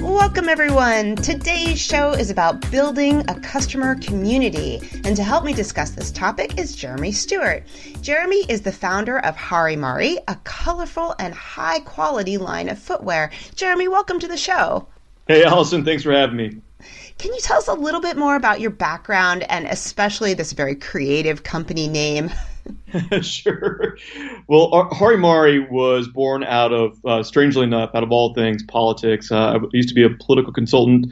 Welcome, everyone. Today's show is about building a customer community. And to help me discuss this topic is Jeremy Stewart. Jeremy is the founder of Harimari, a colorful and high quality line of footwear. Jeremy, welcome to the show. Hey, Allison. Thanks for having me. Can you tell us a little bit more about your background and especially this very creative company name? sure. Well, Harimari was born out of, uh, strangely enough, out of all things, politics. Uh, I used to be a political consultant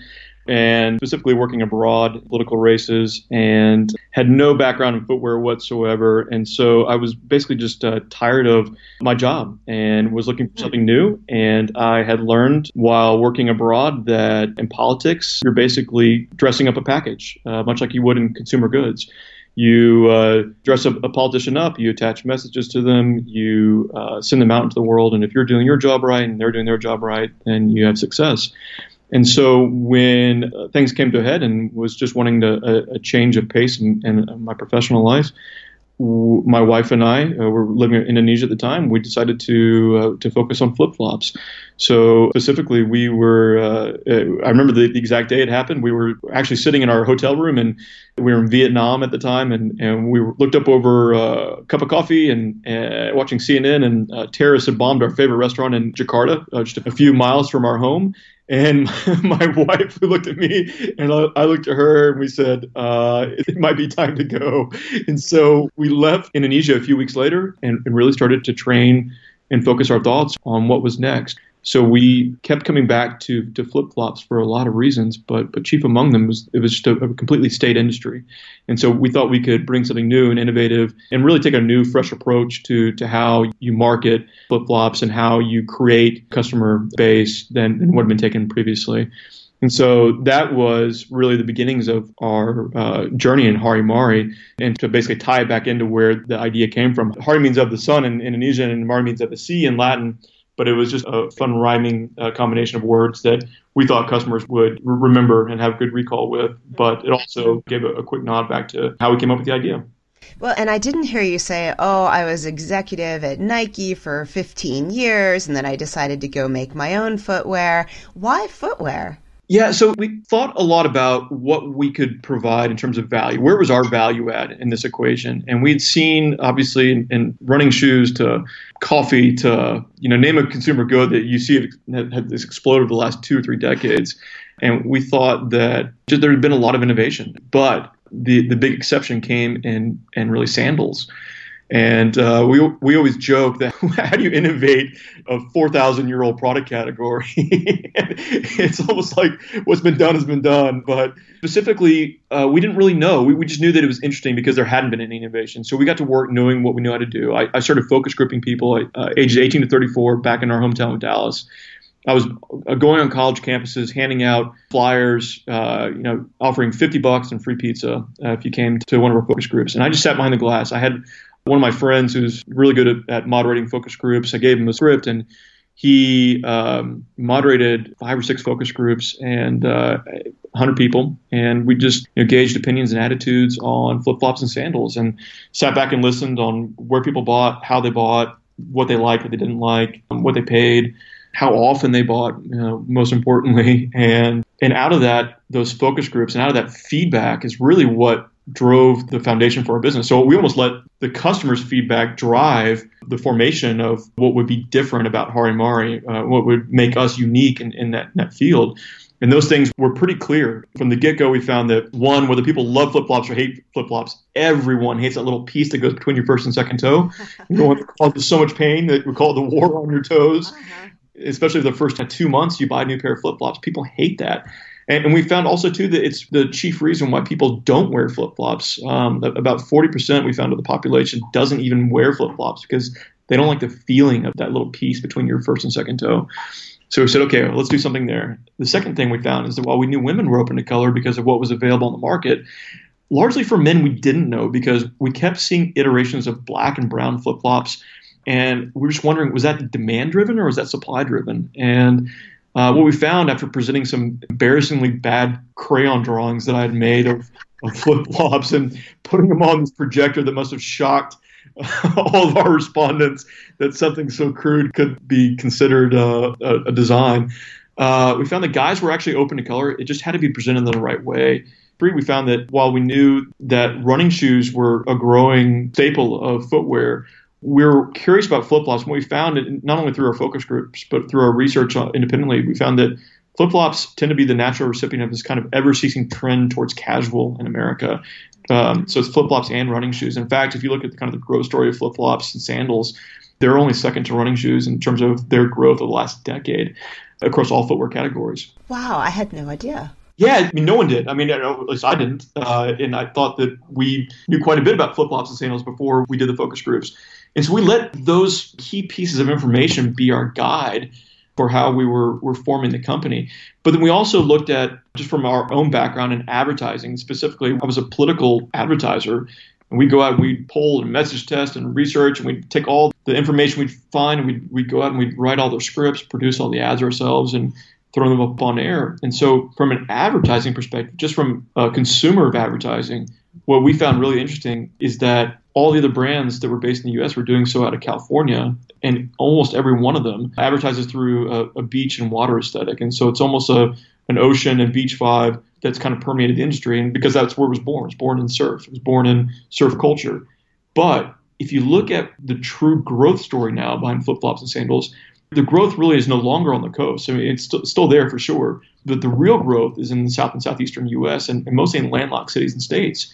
and specifically working abroad, political races, and had no background in footwear whatsoever. And so I was basically just uh, tired of my job and was looking for something new. And I had learned while working abroad that in politics, you're basically dressing up a package, uh, much like you would in consumer goods you uh, dress a, a, politician up, you attach messages to them, you uh, send them out into the world, and if you're doing your job right and they're doing their job right, then you have success. And so when uh, things came to a head and was just wanting to, a, a change of pace in, in my professional life, my wife and I uh, were living in Indonesia at the time. We decided to uh, to focus on flip flops. So specifically, we were. Uh, uh, I remember the, the, exact day it happened. We were actually sitting in our hotel room, and we were in Vietnam at the time, and, and we looked up over a cup of coffee and watching CNN. And terrorists had bombed our favorite restaurant in Jakarta, just a few miles from our home. And my wife looked at me and I looked at her and we said, uh, it might be time to go. And so we left Indonesia a few weeks later and, and really started to train and focus our thoughts on what was next. So we kept coming back to, to flip flops for a lot of reasons, but but chief among them was it was just a, a, completely state industry, and so we thought we could bring something new and innovative and really take a new, fresh approach to to how you market flip flops and how you create customer base than, than what had been taken previously. And so that was really the beginnings of our uh, journey in Harimari. And to basically tie it back into where the idea came from, Hari means of the sun in Indonesian, and Mari means of the sea in Latin but it was just a fun rhyming uh, combination of words that we thought customers would remember and have good recall with. But it also gave a, a quick nod back to how we came up with the idea. Well, and I didn't hear you say, oh, I was executive at Nike for 15 years and then I decided to go make my own footwear. Why footwear? Yeah, so we thought a lot about what we could provide in terms of value. Where was our value add in this equation? And we'd seen, obviously, in, in running shoes to coffee to, you know, name a consumer good that you see had, had this exploded the last two or three decades. And we thought that just, there had been a lot of innovation, but the the big exception came in in really sandals. And uh, we we always joke that how do you innovate a four thousand year old product category? it's almost like what's been done has been done. But specifically, uh, we didn't really know. We, we just knew that it was interesting because there hadn't been any innovation. So we got to work knowing what we knew how to do. I, I started focus grouping people uh, ages eighteen to thirty four back in our hometown of Dallas. I was uh, going on college campuses, handing out flyers, uh, you know, offering 50 bucks and free pizza uh, if you came to one of our focus groups. And I just sat behind the glass. I had one of my friends who's really good at, at moderating focus groups. I gave him a script and he um, moderated five or six focus groups and uh, 100 people, and we just you know, gauged opinions and attitudes on flip flops and sandals, and sat back and listened on where people bought, how they bought, what they liked, what they didn't like, um, what they paid, how often they bought, you know, most importantly, and and out of that, those focus groups and out of that feedback is really what drove the foundation for our business. So we almost let the customer's feedback drive the formation of what would be different about Harimari, uh, what would make us unique in, in that, in that field. And those things were pretty clear. From the get go, we found that one, whether people love flip flops or hate flip flops, everyone hates that little piece that goes between your first and second toe. You know, it causes so much pain that we call it the war on your toes. Uh-huh. Especially the first two months you buy a new pair of flip flops. People hate that. And, and, we found also too that it's the chief reason why people don't wear flip flops. Um, about 40% we found of the population doesn't even wear flip flops because they don't like the feeling of that little piece between your first and second toe. So we said, okay, well, let's do something there. The second thing we found is that while we knew women were open to color because of what was available on the market, largely for men we didn't know because we kept seeing iterations of black and brown flip flops. And we were just wondering, was that demand driven or was that supply driven? And uh, what we found after presenting some embarrassingly bad crayon drawings that I had made of, of flip flops and putting them on this projector that must have shocked all of our respondents that something so crude could be considered uh, a, a, design. Uh, we found that guys were actually open to color. It just had to be presented in the right way. Three, we found that while we knew that running shoes were a growing staple of footwear, we were curious about flip flops. And we found not only through our focus groups, but through our research independently, we found that flip flops tend to be the natural recipient of this kind of ever ceasing trend towards casual in America. Um, so it's flip flops and running shoes. In fact, if you look at the kind of the growth story of flip flops and sandals, they're only second to running shoes in terms of their growth over the last decade across all footwear categories. Wow, I had no idea. Yeah, I mean, no one did. I mean, at least I didn't. Uh, and I thought that we knew quite a bit about flip flops and sandals before we did the focus groups. And so we let those key pieces of information be our guide for how we were, were forming the company. But then we also looked at, just from our own background in advertising, specifically, I was a political advertiser. And we'd go out and we'd poll and message test and research, and we'd take all the information we'd find, and we'd, we'd go out and we'd write all the scripts, produce all the ads ourselves, and throw them up on air. And so, from an advertising perspective, just from a consumer of advertising, what we found really interesting is that all the other brands that were based in the US were doing so out of California. And almost every one of them advertises through a, a beach and water aesthetic. And so it's almost a, an ocean and beach vibe that's kind of permeated the industry. And because that's where it was born. It was born in surf, it was born in surf culture. But if you look at the true growth story now behind flip flops and sandals, the growth really is no longer on the coast. I mean, it's st- still there for sure, but the real growth is in the south and southeastern U.S. and, and mostly in landlocked cities and states.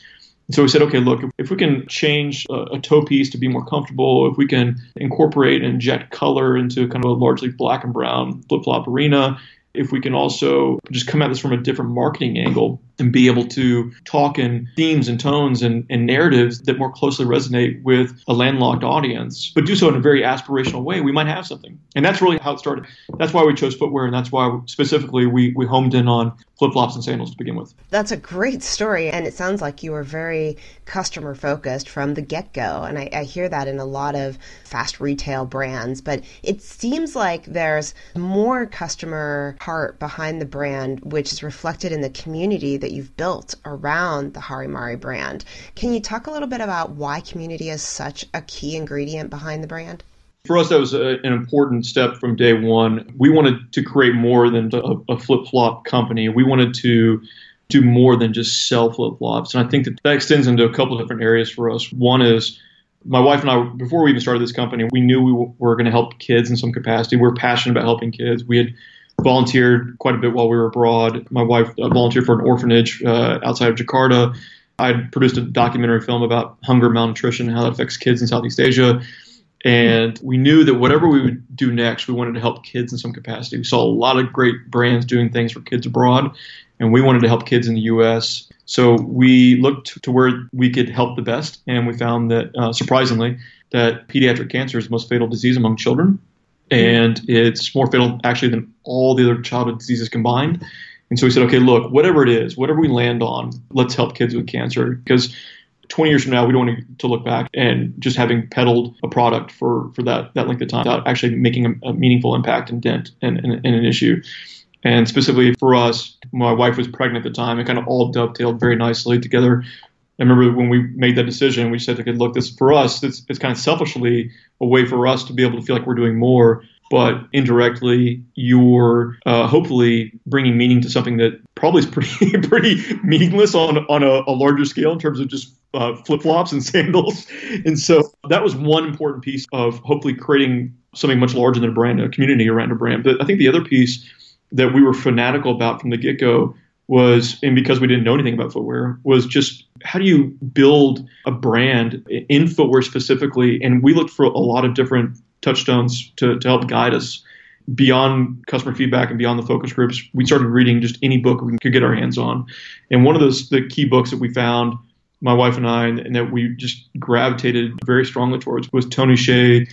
So we said, okay, look, if we can change a, a, toe piece to be more comfortable, if we can incorporate and inject color into kind of a largely black and brown flip flop arena, if we can also just come at this from a different marketing angle and be able to talk in themes and tones and, and, narratives that more closely resonate with a landlocked audience, but do so in a very aspirational way, we might have something. And that's really how it started. That's why we chose footwear, and that's why specifically we, we homed in on flip flops and sandals to begin with. That's a great story, and it sounds like you were very customer focused from the get go. And I, I hear that in a lot of fast retail brands, but it seems like there's more customer heart behind the brand, which is reflected in the community that you've built around the Harimari brand. Can you talk a little bit about why community is such a key ingredient behind the brand? For us, that was a, an important step from day one. We wanted to create more than a, a flip flop company. We wanted to do more than just sell flip flops. And I think that that extends into a couple of different areas for us. One is my wife and I, before we even started this company, we knew we were going to help kids in some capacity. We we're passionate about helping kids. We had volunteered quite a bit while we were abroad. My wife uh, volunteered for an orphanage uh, outside of Jakarta. I produced a documentary film about hunger, malnutrition, and how that affects kids in Southeast Asia. And we knew that whatever we would do next, we wanted to help kids in some capacity. We saw a lot of great brands doing things for kids abroad, and we wanted to help kids in the U.S. So we looked to where we could help the best, and we found that, uh, surprisingly, that pediatric cancer is the most fatal disease among children and it's more fatal actually than all the other childhood diseases combined. And so we said, okay, look, whatever it is, whatever we land on, let's help kids with cancer because 20 years from now, we don't want to look back and just having peddled a product for, for that, that length of time without actually making a, a meaningful impact and dent in, in an issue. And specifically for us, my wife was pregnant at the time. It kind of all dovetailed very nicely together. I remember when we made that decision, we said, look, this for us, it's, it's kind of selfishly a way for us to be able to feel like we're doing more, but indirectly, you're uh, hopefully bringing meaning to something that probably is pretty pretty meaningless on on a, a larger scale in terms of just uh, flip flops and sandals. And so that was one important piece of hopefully creating something much larger than a brand, a community around a brand. But I think the other piece that we were fanatical about from the get go was, and because we didn't know anything about footwear, was just how do you build a brand in footwear specifically? And we looked for a lot of different touchstones to, to help guide us beyond customer feedback and beyond the focus groups. We started reading just any book we could get our hands on. And one of those, the key books that we found, my wife and I, and that we just gravitated very strongly towards was Tony Hsieh,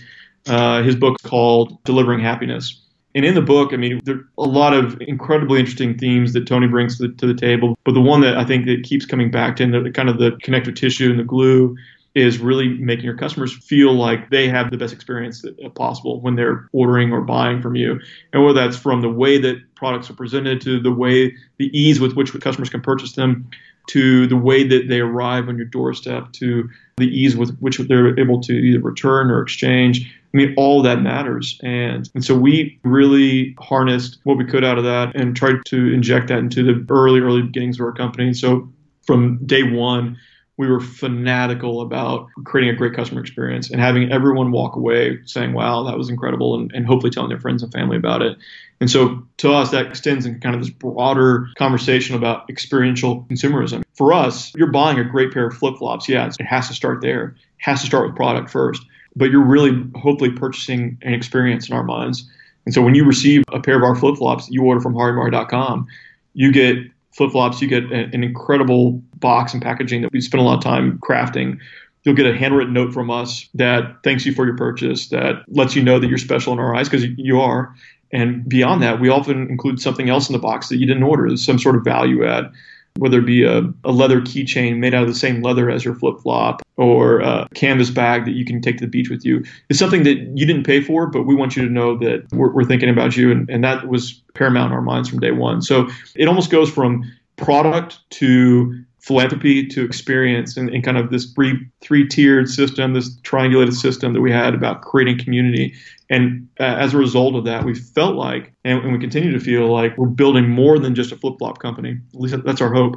uh, his book called Delivering Happiness and in the book, I mean, there are a lot of incredibly interesting themes that Tony brings to the, to the table. But the one that I think that keeps coming back to, and the, kind of the connective tissue and the glue, is really making your customers feel like they have the best experience uh, possible when they're ordering or buying from you. And whether that's from the way that products are presented to the way, the ease with which customers can purchase them, to the way that they arrive on your doorstep, to the ease with which they're able to either return or exchange. I mean, all that matters. And, and so we really harnessed what we could out of that and tried to inject that into the early, early beginnings of our company. So from day one, we were fanatical about creating a great customer experience and having everyone walk away saying, wow, that was incredible, and, and hopefully telling their friends and family about it. And so to us, that extends in kind of this broader conversation about experiential consumerism. For us, you're buying a great pair of flip flops. Yeah, it has to start there, it has to start with product first. But you're really hopefully purchasing an experience in our minds. And so when you receive a pair of our flip flops you order from HariMari.com, you get flip flops, you get an incredible box and packaging that we spent a lot of time crafting. You'll get a handwritten note from us that thanks you for your purchase, that lets you know that you're special in our eyes because you are. And beyond that, we often include something else in the box that you didn't order, some sort of value add whether it be a, a leather keychain made out of the same leather as your flip flop or a canvas bag that you can take to the beach with you. It's something that you didn't pay for, but we want you to know that we're, we're thinking about you. And, and that was paramount in our minds from day one. So it almost goes from product to philanthropy to experience and, and kind of this three three tiered system, this triangulated system that we had about creating community. And uh, as a result of that, we felt like, and, and we continue to feel like, we're building more than just a flip flop company. At least that's our hope.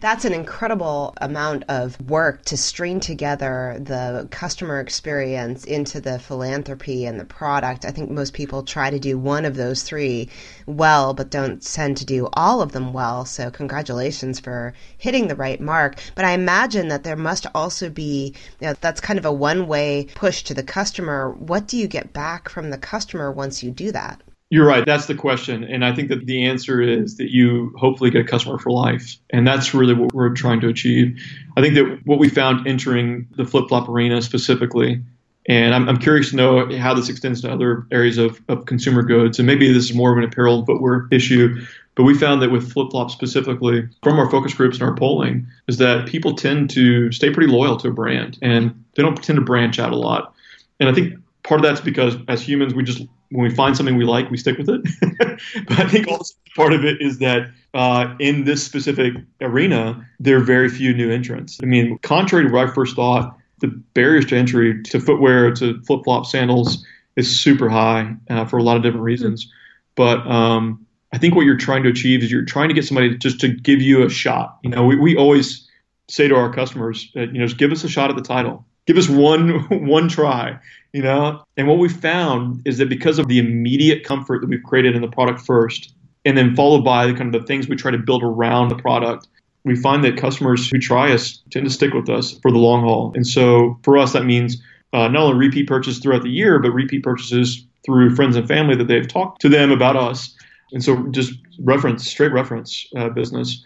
That's an incredible amount of work to string together the customer experience into the philanthropy and the product. I think most people try to do one of those three well, but don't tend to do all of them well. So, congratulations for hitting the right mark. But I imagine that there must also be, you know, that's kind of a one way push to the customer. What do you get back from the customer once you do that? You're right. That's the question. And I think that the answer is that you hopefully get a customer for life. And that's really what we're trying to achieve. I think that what we found entering the flip flop arena specifically, and I'm, I'm, curious to know how this extends to other areas of, of consumer goods. And maybe this is more of an apparel and footwear issue. But we found that with flip flops specifically, from our focus groups and our polling, is that people tend to stay pretty loyal to a brand and they don't tend to branch out a lot. And I think part of that's because as humans, we just when we find something we like, we stick with it. but I think also part of it is that uh, in this specific arena, there are very few new entrants. I mean, contrary to what I first thought, the barriers to entry to footwear, to flip flop sandals, is super high uh, for a lot of different reasons. But um, I think what you're trying to achieve is you're trying to get somebody just to give you a shot. You know, we, we always say to our customers, you know, just give us a shot at the title give us one one try you know? And what we found is that because of the immediate comfort that we've created in the product first and then followed by the kind of the things we try to build around the product we find that customers who try us tend to stick with us for the long haul. And so for us that means uh, not only repeat purchases throughout the year but repeat purchases through friends and family that they've talked to them about us. And so just reference straight reference uh, business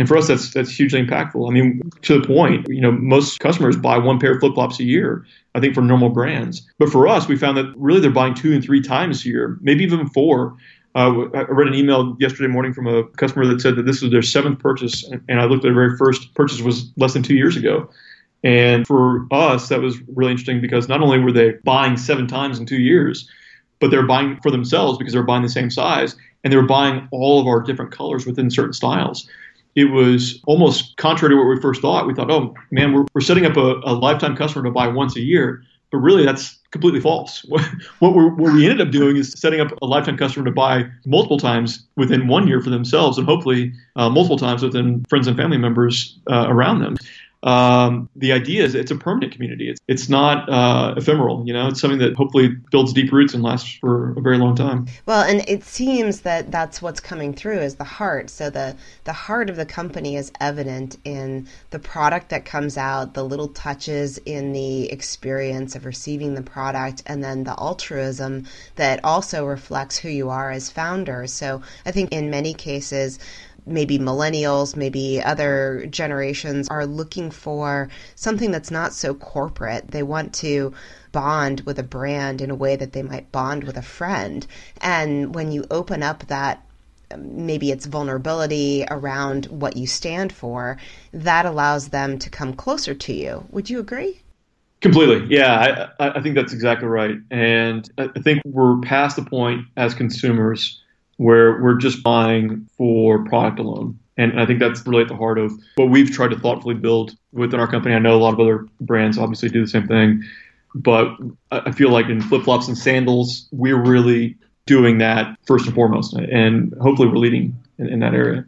and for us, that's that's hugely impactful. I mean, to the point, you know, most customers buy one pair of flip flops a year. I think for normal brands, but for us, we found that really they're buying two and three times a year, maybe even four. Uh, I read an email yesterday morning from a customer that said that this was their seventh purchase, and I looked at their very first purchase was less than two years ago. And for us, that was really interesting because not only were they buying seven times in two years, but they're buying for themselves because they're buying the same size, and they're buying all of our different colors within certain styles it was almost contrary to what we first thought. We thought, oh man, we're, we're setting up a, a lifetime customer to buy once a year. But really, that's completely false. What, what, we ended up doing is setting up a lifetime customer to buy multiple times within one year for themselves and hopefully uh, multiple times within friends and family members uh, around them. Um, the idea is it's a permanent community. It's it's not uh, ephemeral. You know, it's something that hopefully builds deep roots and lasts for a very long time. Well, and it seems that that's what's coming through is the heart. So the the heart of the company is evident in the product that comes out, the little touches in the experience of receiving the product, and then the altruism that also reflects who you are as founders. So I think in many cases maybe millennials, maybe other generations are looking for something that's not so corporate. They want to bond with a brand in a way that they might bond with a friend. And when you open up that maybe it's vulnerability around what you stand for, that allows them to come closer to you. Would you agree? Completely. Yeah, I, I think that's exactly right. And I think we're past the point as consumers where we're just buying for product alone. And I think that's really at the heart of what we've tried to thoughtfully build within our company. I know a lot of other brands obviously do the same thing, but I feel like in flip flops and sandals, we're really doing that first and foremost. And hopefully we're leading in, in that area.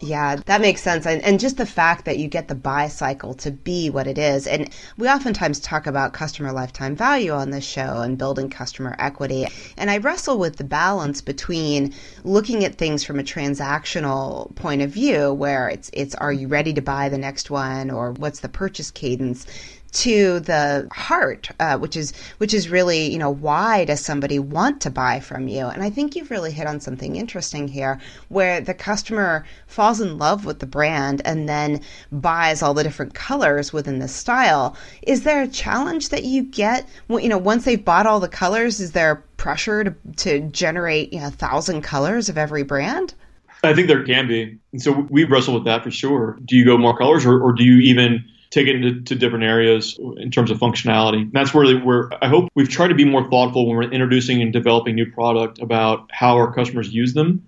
Yeah, that makes sense. And, and just the fact that you get the buy cycle to be what it is. And we oftentimes talk about customer lifetime value on this show and building customer equity. And I wrestle with the balance between looking at things from a transactional point of view, where it's, it's are you ready to buy the next one or what's the purchase cadence? To the heart, uh, which is which is really you know why does somebody want to buy from you? And I think you've really hit on something interesting here, where the customer falls in love with the brand and then buys all the different colors within the style. Is there a challenge that you get? You know, once they've bought all the colors, is there pressure to to generate you know a thousand colors of every brand? I think there can be. And so we wrestle with that for sure. Do you go more colors or, or do you even take it into to different areas in terms of functionality. And that's really where I hope we've tried to be more thoughtful when we're introducing and developing new product about how our customers use them.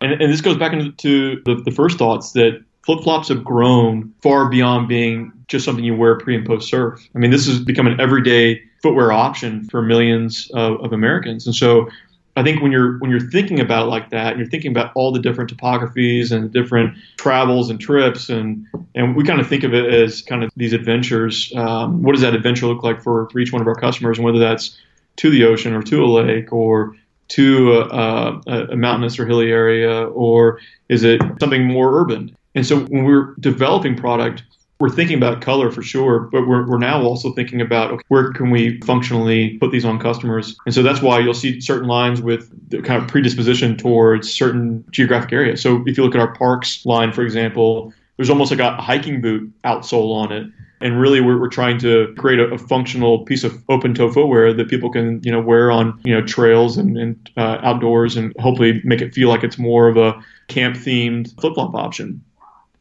And, and this goes back into the, the first thoughts that flip flops have grown far beyond being just something you wear pre and post surf. I mean, this has become an everyday footwear option for millions of, of Americans. And so I think when you're when you're thinking about it like that, and you're thinking about all the different topographies and different travels and trips, and and we kind of think of it as kind of these adventures. Um, what does that adventure look like for, for each one of our customers, and whether that's to the ocean or to a lake or to a, a, a mountainous or hilly area, or is it something more urban? And so when we're developing product, we're thinking about color for sure, but we're, we're now also thinking about okay, where can we functionally put these on customers. And so that's why you'll see certain lines with the kind of predisposition towards certain geographic areas. So if you look at our parks line, for example, there's almost like a hiking boot outsole on it. And really, we're, we're trying to create a, a functional piece of open toe footwear that people can, you know, wear on, you know, trails and, and uh, outdoors, and hopefully make it feel like it's more of a camp themed flip flop option.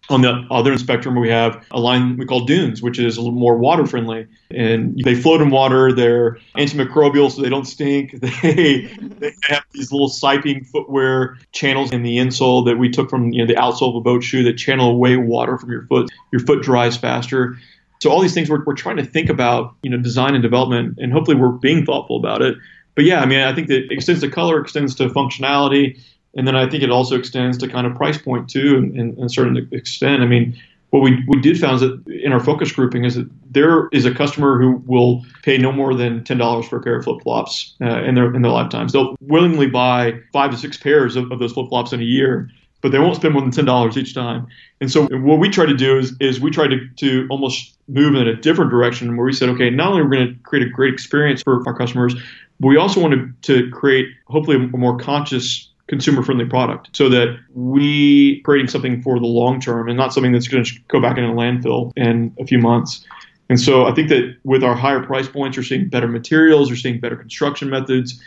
On the other spectrum, we have a line we call Dunes, which is a little more water friendly. And they float in water. They're antimicrobial, so they don't stink. They, they have these little siping footwear channels in the insole that we took from you know, the outsole of a boat shoe that channel away water from your foot. Your foot dries faster. So all these things we're, we're trying to think about, you know, design and development, and hopefully we're being thoughtful about it. But yeah, I mean, I think that extends to color, extends to functionality and then I think it also extends to kind of price point too, in, in a certain extent. I mean, what we, we did found is that in our focus grouping is that there is a customer who will pay no more than ten dollars for a pair of flip flops uh, in their in their lifetimes. They'll willingly buy five to six pairs of, of those flip flops in a year, but they won't spend more than ten dollars each time. And so what we try to do is is we try to to almost move in a different direction where we said, okay, not only are we going to create a great experience for our customers, but we also want to, to create hopefully a more conscious consumer friendly product so that we creating something for the long term and not something that's going to go back in a landfill in a few months. And so I think that with our higher price points, you're seeing better materials, you're seeing better construction methods,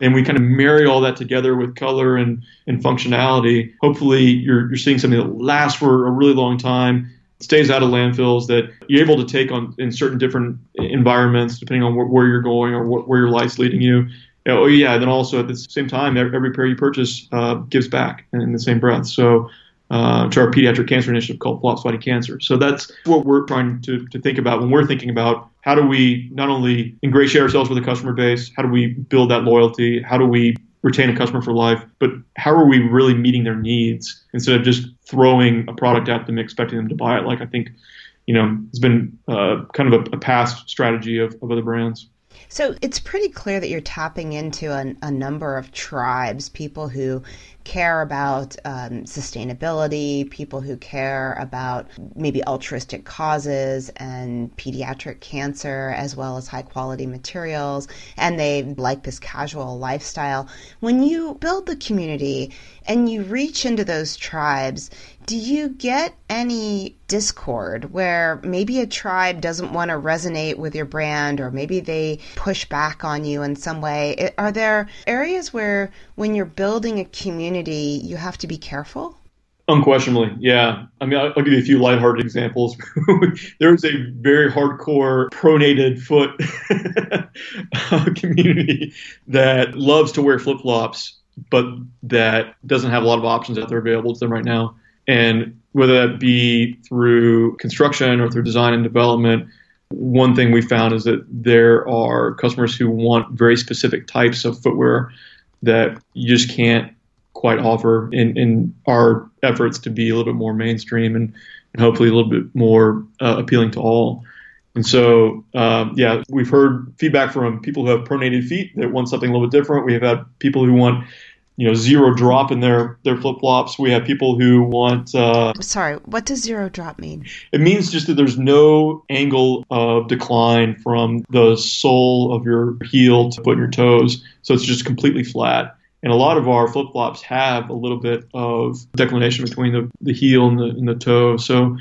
and we kind of marry all that together with color and, and functionality. Hopefully, you're, you're seeing something that lasts for a really long time, stays out of landfills, that you're able to take on in certain different environments, depending on where, where you're going or where your life's leading you. Oh yeah, and then also at the same time, every pair you purchase uh, gives back in the same breath. So uh, to our pediatric cancer initiative called Flops Fighting Cancer. So that's what we're trying to, to think about when we're thinking about how do we not only ingratiate ourselves with the customer base, how do we build that loyalty, how do we retain a customer for life, but how are we really meeting their needs instead of just throwing a product at them expecting them to buy it like I think you know, it's been uh, kind of a, a past strategy of, of other brands. So it's pretty clear that you're tapping into a, a number of tribes, people who care about um, sustainability, people who care about maybe altruistic causes and pediatric cancer, as well as high quality materials, and they like this casual lifestyle. When you build the community and you reach into those tribes, do you get any discord where maybe a tribe doesn't want to resonate with your brand or maybe they push back on you in some way? Are there areas where when you're building a community, you have to be careful? Unquestionably, yeah. I mean, I'll, give you a few lighthearted examples. There's a very hardcore pronated foot community that loves to wear flip flops, but that doesn't have a lot of options out there available to them right now. And whether that be through construction or through design and development, one thing we found is that there are customers who want very specific types of footwear that you just can't quite offer in, in our efforts to be a little bit more mainstream and, and hopefully a little bit more uh, appealing to all. And so, um, yeah, we've heard feedback from people who have pronated feet that want something a little bit different. We have had people who want you know zero drop in their their flip flops. We have people who want. Uh, Sorry, what does zero drop mean? It means just that there's no angle of decline from the sole of your heel to foot in your toes, so it's just completely flat. And a lot of our flip flops have a little bit of declination between the, the heel and the, and the toe. So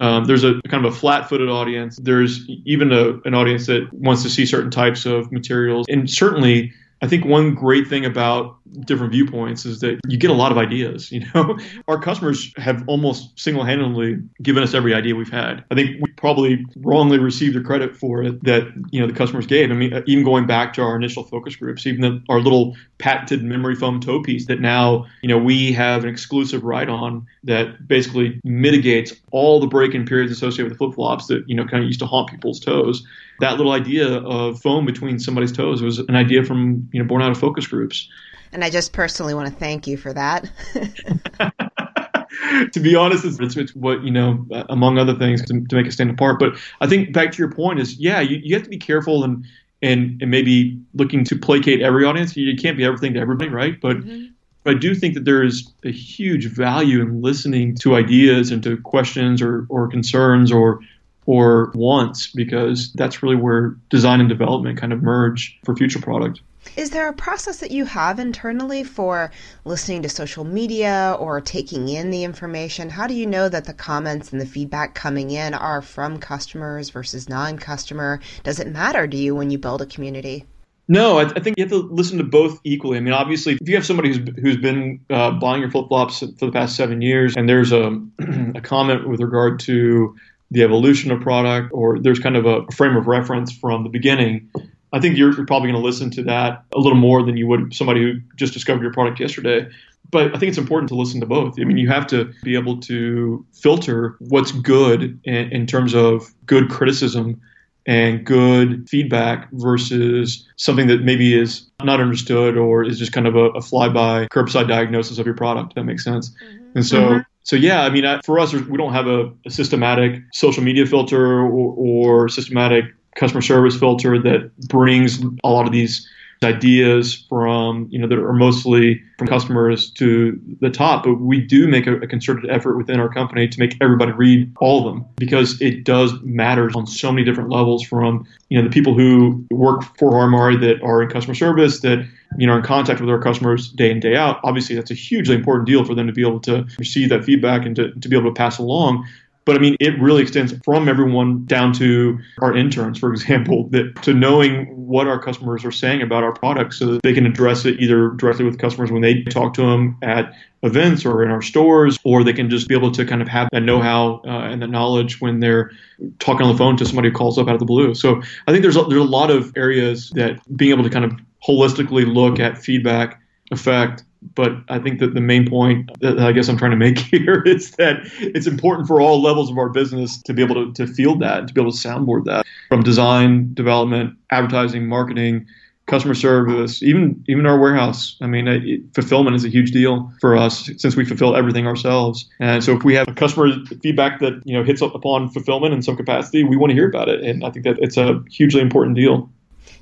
um, there's a kind of a flat-footed audience. There's even a, an audience that wants to see certain types of materials, and certainly I think one great thing about different viewpoints is that you get a lot of ideas. You know, our customers have almost single-handedly given us every idea we've had. I think we probably wrongly received the credit for it that you know the customers gave. I mean, uh, even going back to our initial focus groups, even the, our little patented memory foam toe piece that now you know we have an exclusive right on that basically mitigates all the break-in periods associated with flip flops that you know kind of used to haunt people's toes. That little idea of foam between somebody's toes was an idea from you know born out of focus groups. And I just personally want to thank you for that. to be honest, it's, it's, what, you know, among other things to, to, make it stand apart. But I think back to your point is, yeah, you, you have to be careful and, and, and maybe looking to placate every audience. You can't be everything to everybody, right? But, mm-hmm. but I do think that there is a huge value in listening to ideas and to questions or, or concerns or, or wants because that's really where design and development kind of merge for future product. Is there a process that you have internally for listening to social media or taking in the information? How do you know that the comments and the feedback coming in are from customers versus non customer? Does it matter to you when you build a community? No, I, I, think you have to listen to both equally. I mean, obviously, if you have somebody who's who's been uh, buying your flip flops for the past seven years, and there's a, a comment with regard to the evolution of product, or there's kind of a frame of reference from the beginning, I think you're, you're probably going to listen to that a little more than you would somebody who just discovered your product yesterday. But I think it's important to listen to both. I mean, you have to be able to filter what's good in, in terms of good criticism and good feedback versus something that maybe is not understood or is just kind of a, a flyby curbside diagnosis of your product. that makes sense. Mm-hmm. And so, mm-hmm. so yeah, I mean, for us, we don't have a, a systematic social media filter or, or systematic customer service filter that brings a lot of these ideas from you know that are mostly from customers to the top but we do make a, a, concerted effort within our company to make everybody read all of them because it does matter on so many different levels from you know the people who work for Harimari that are in customer service that you know are in contact with our customers day in day out. Obviously that's a hugely important deal for them to be able to receive that feedback and to, to be able to pass along but I mean, it really extends from everyone down to our interns, for example, that to knowing what our customers are saying about our products so that they can address it either directly with customers when they talk to them at events or in our stores, or they can just be able to kind of have that know-how uh, and the knowledge when they're talking on the phone to somebody who calls up out of the blue. So I think there's a, there's a lot of areas that being able to kind of holistically look at feedback, effect, but I think that the main point that I guess I'm trying to make here is that it's important for all levels of our business to be able to, to field that, to be able to soundboard that from design, development, advertising, marketing, customer service, even even our warehouse. I mean, it, fulfillment is a huge deal for us since we fulfill everything ourselves. And so if we have customer feedback that you know hits up upon fulfillment in some capacity, we want to hear about it. And I think that it's a hugely important deal.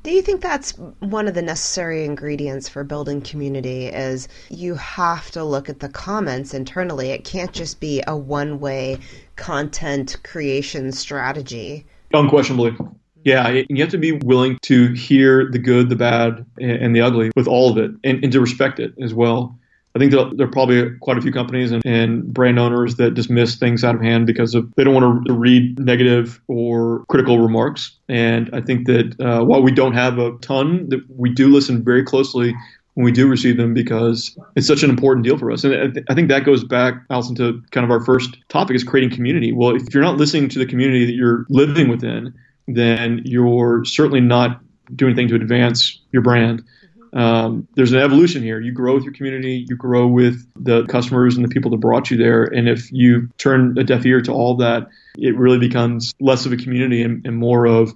Do you think that's one of the necessary ingredients for building community is you have to look at the comments internally. It can't just be a one-way content creation strategy. Unquestionably. Yeah, you have to be willing to hear the good, the bad, and the ugly with all of it and, and to respect it as well. I think there are probably quite a few companies and, and, brand owners that dismiss things out of hand because of they don't want to read negative or critical remarks. And I think that uh, while we don't have a ton, that we do listen very closely when we do receive them because it's such an important deal for us. And I, th- I think that goes back, Allison, to kind of our first topic is creating community. Well, if you're not listening to the community that you're living within, then you're certainly not doing anything to advance your brand um, there's an evolution here. You grow with your community, you grow with the customers and the people that brought you there. And if you turn a deaf ear to all that, it really becomes less of a community and, and more of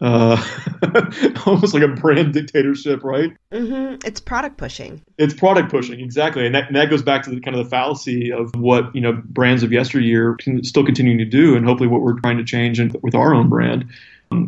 uh, almost like a brand dictatorship, right? Mm-hmm. It's product pushing. It's product pushing, exactly, and that, and that goes back to the kind of the fallacy of what you know brands of yesteryear can still continuing to do, and hopefully what we're trying to change with our own brand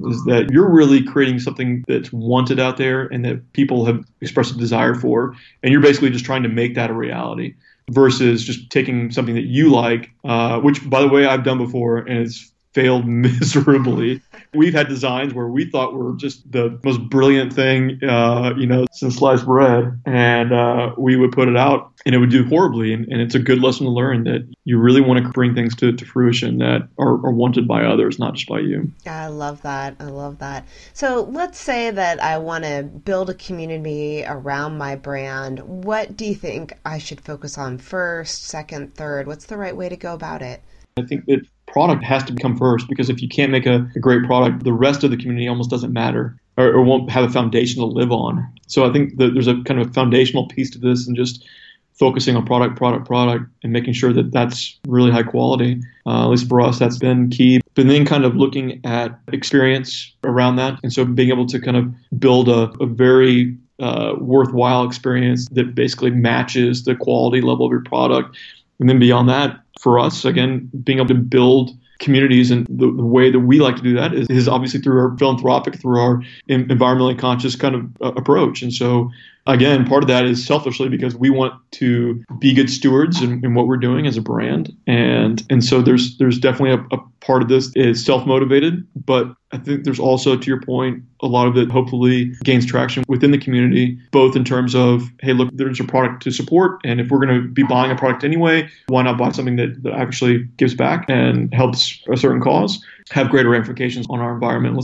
is that you're really creating something that's wanted out there and that people have expressed a desire for, and you're basically just trying to make that a reality versus just taking something that you like, uh, which, by the way, I've done before and it's failed miserably. We've had designs where we thought were just the most brilliant thing, uh, you know, since sliced bread, and uh, we would put it out, and it would do horribly. And, and, it's a good lesson to learn that you really want to bring things to, to fruition that are, are wanted by others, not just by you. I love that. I love that. So let's say that I want to build a community around my brand. What do you think I should focus on first, second, third? What's the right way to go about it? I think that product has to come first because if you can't make a, a great product, the rest of the community almost doesn't matter or, or, won't have a foundation to live on. So I think that there's a kind of a foundational piece to this and just focusing on product, product, product, and making sure that that's really high quality. Uh, at least for us, that's been key. But then kind of looking at experience around that. And so being able to kind of build a, a very uh, worthwhile experience that basically matches the quality level of your product. And then beyond that, for us, again, being able to build communities and the, the, way that we like to do that is, is obviously through our philanthropic, through our environmentally conscious kind of uh, approach. And so again, part of that is selfishly because we want to be good stewards in, in what we're doing as a brand, and and so there's there's definitely a, a part of this is self motivated, but I think there's also, to your point, a lot of it hopefully gains traction within the community, both in terms of, hey, look, there's a product to support. And if we're going to be buying a product anyway, why not buy something that, that actually gives back and helps a certain cause, have greater ramifications on our environment?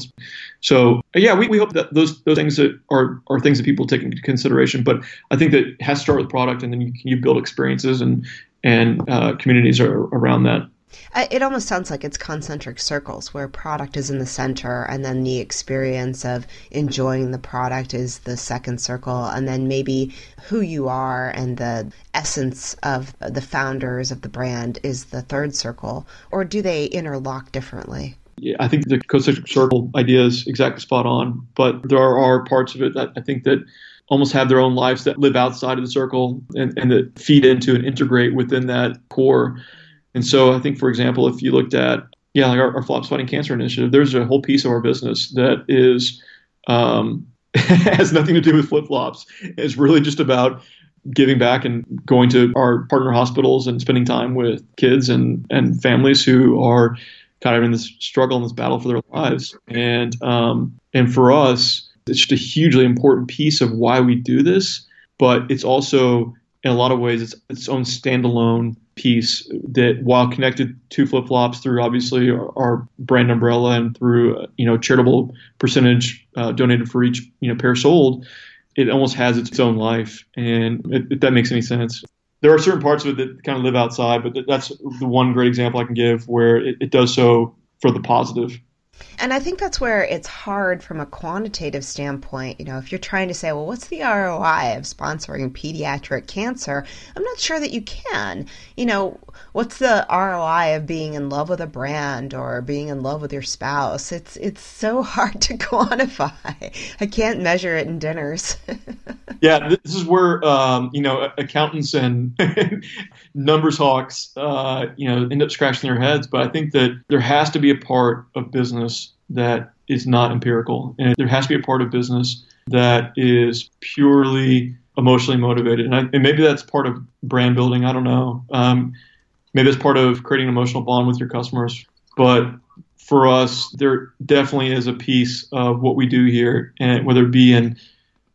So, yeah, we, we hope that those those things are, are things that people take into consideration. But I think that it has to start with product, and then you, you build experiences and, and uh, communities are around that. It almost sounds like it's concentric circles where product is in the center and then the experience of enjoying the product is the second circle and then maybe who you are and the essence of the founders of the brand is the third circle or do they interlock differently? I think the concentric circle idea is exactly spot on, but there are parts of it that I think that almost have their own lives that live outside of the circle and, and that feed into and integrate within that core. And so I think, for example, if you looked at yeah, like our, our Flops Fighting Cancer initiative, there's a whole piece of our business that is um, has nothing to do with flip flops. It's really just about giving back and going to our partner hospitals and spending time with kids and, and families who are kind of in this struggle and this battle for their lives. And um, and for us, it's just a hugely important piece of why we do this. But it's also in a lot of ways it's its own standalone piece that while connected to flip flops through obviously our, our, brand umbrella and through you know charitable percentage uh, donated for each you know pair sold it almost has its own life and it, if that makes any sense there are certain parts of it that kind of live outside but that's the one great example i can give where it, it does so for the positive. And I think that's where it's hard from a quantitative standpoint. You know, if you're trying to say, well, what's the ROI of sponsoring pediatric cancer? I'm not sure that you can. You know, what's the ROI of being in love with a brand or being in love with your spouse? It's it's so hard to quantify. I can't measure it in dinners. yeah, this is where um, you know accountants and numbers hawks, uh, you know, end up scratching their heads. But I think that there has to be a part of business that is not empirical, and there has to be a part of business that is purely emotionally motivated. And, I, and maybe that's part of brand building. I don't know. Um, maybe it's part of creating an emotional bond with your customers. But for us, there definitely is a piece of what we do here, and whether it be in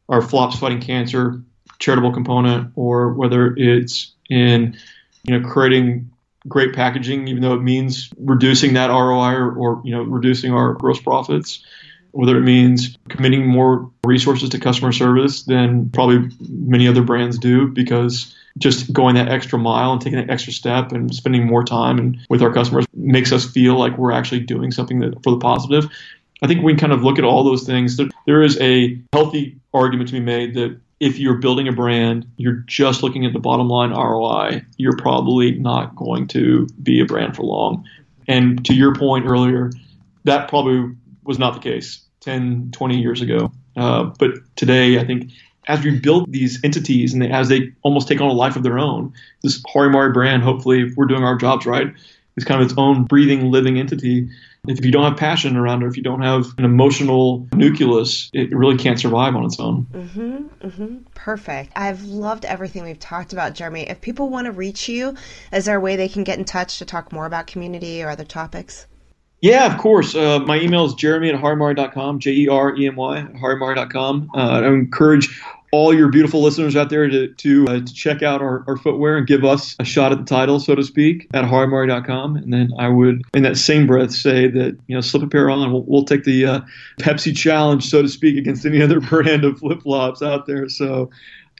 our flops fighting cancer charitable component, or whether it's in you know creating great packaging, even though it means reducing that ROI or, or you know reducing our gross profits. Whether it means committing more resources to customer service than probably many other brands do, because just going that extra mile and taking that extra step and spending more time and with our customers makes us feel like we're actually doing something that, for the positive. I think we kind of look at all those things. There is a healthy argument to be made that if you're building a brand, you're just looking at the bottom line ROI, you're probably not going to be a brand for long. And to your point earlier, that probably was not the case 10, 20 years ago. Uh, but today, I think as we build these entities and as they almost take on a life of their own, this Hari Mari brand, hopefully, if we're doing our jobs right, is kind of its own breathing, living entity. If you don't have passion around it, if you don't have an emotional nucleus, it really can't survive on its own. Mm-hmm, mm-hmm. Perfect. I've loved everything we've talked about, Jeremy. If people want to reach you, is there a way they can get in touch to talk more about community or other topics? Yeah, of course. Uh, my email is jeremy at harimari.com, J E R E M Y, harimari.com. Uh, I encourage all your beautiful listeners out there to to, uh, to check out our, our, footwear and give us a shot at the title, so to speak, at harimari.com. And then I would, in that same breath, say that you know slip a pair on. We'll, we'll take the uh, Pepsi challenge, so to speak, against any other brand of flip flops out there. So.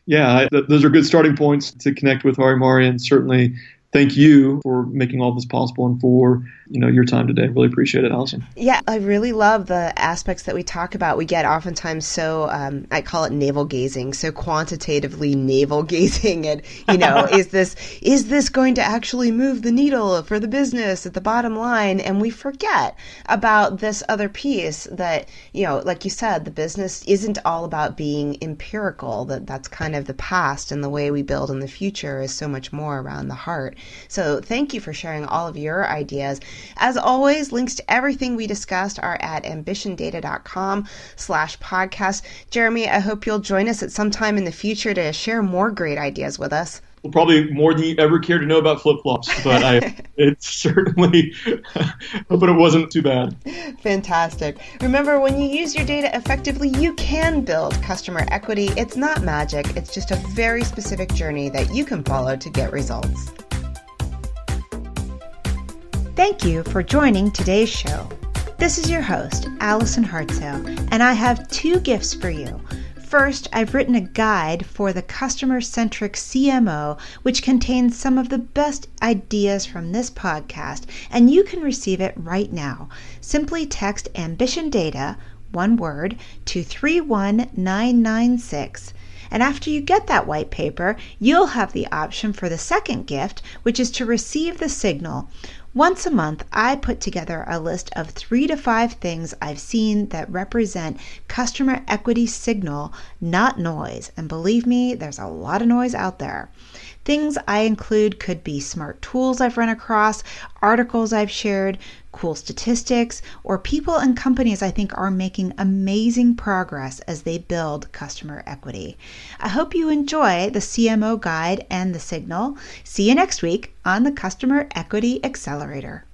Yeah, I, th- those are good starting points to connect with Hari Mari, and certainly thank you for making all this possible and for you know your time today. Really appreciate it, Allison. Yeah, I really love the aspects that we talk about. We get oftentimes so um, I call it navel gazing, so quantitatively navel gazing, and you know, is this is this going to actually move the needle for the business at the bottom line? And we forget about this other piece that you know, like you said, the business isn't all about being empirical. That that's kind of the past, and the way we build in the future is so much more around the heart. So thank you for sharing all of your ideas. As always, links to everything we discussed are at ambitiondata.com slash podcast. Jeremy, I hope you'll join us at some time in the future to share more great ideas with us well, probably more than you ever care to know about flip flops, but I it's certainly but it wasn't too bad. Fantastic. Remember when you use your data effectively, you can build customer equity. It's not magic, it's just a very specific journey that you can follow to get results. Thank you for joining today's show. This is your host, Allison Hartsoe, and I have two gifts for you. First, I've written a guide for the customer centric CMO, which contains some of the best ideas from this podcast, and you can receive it right now. Simply text Ambition Data, one word, to 31996. And after you get that white paper, you'll have the option for the second gift, which is to receive the signal. Once a month, I put together a list of three to five things I've seen that represent customer equity signal, not noise. And believe me, there's a lot of noise out there. Things I include could be smart tools I've run across, articles I've shared, cool statistics, or people and companies I think are making amazing progress as they build customer equity. I hope you enjoy the CMO guide and the signal. See you next week on the Customer Equity Accelerator.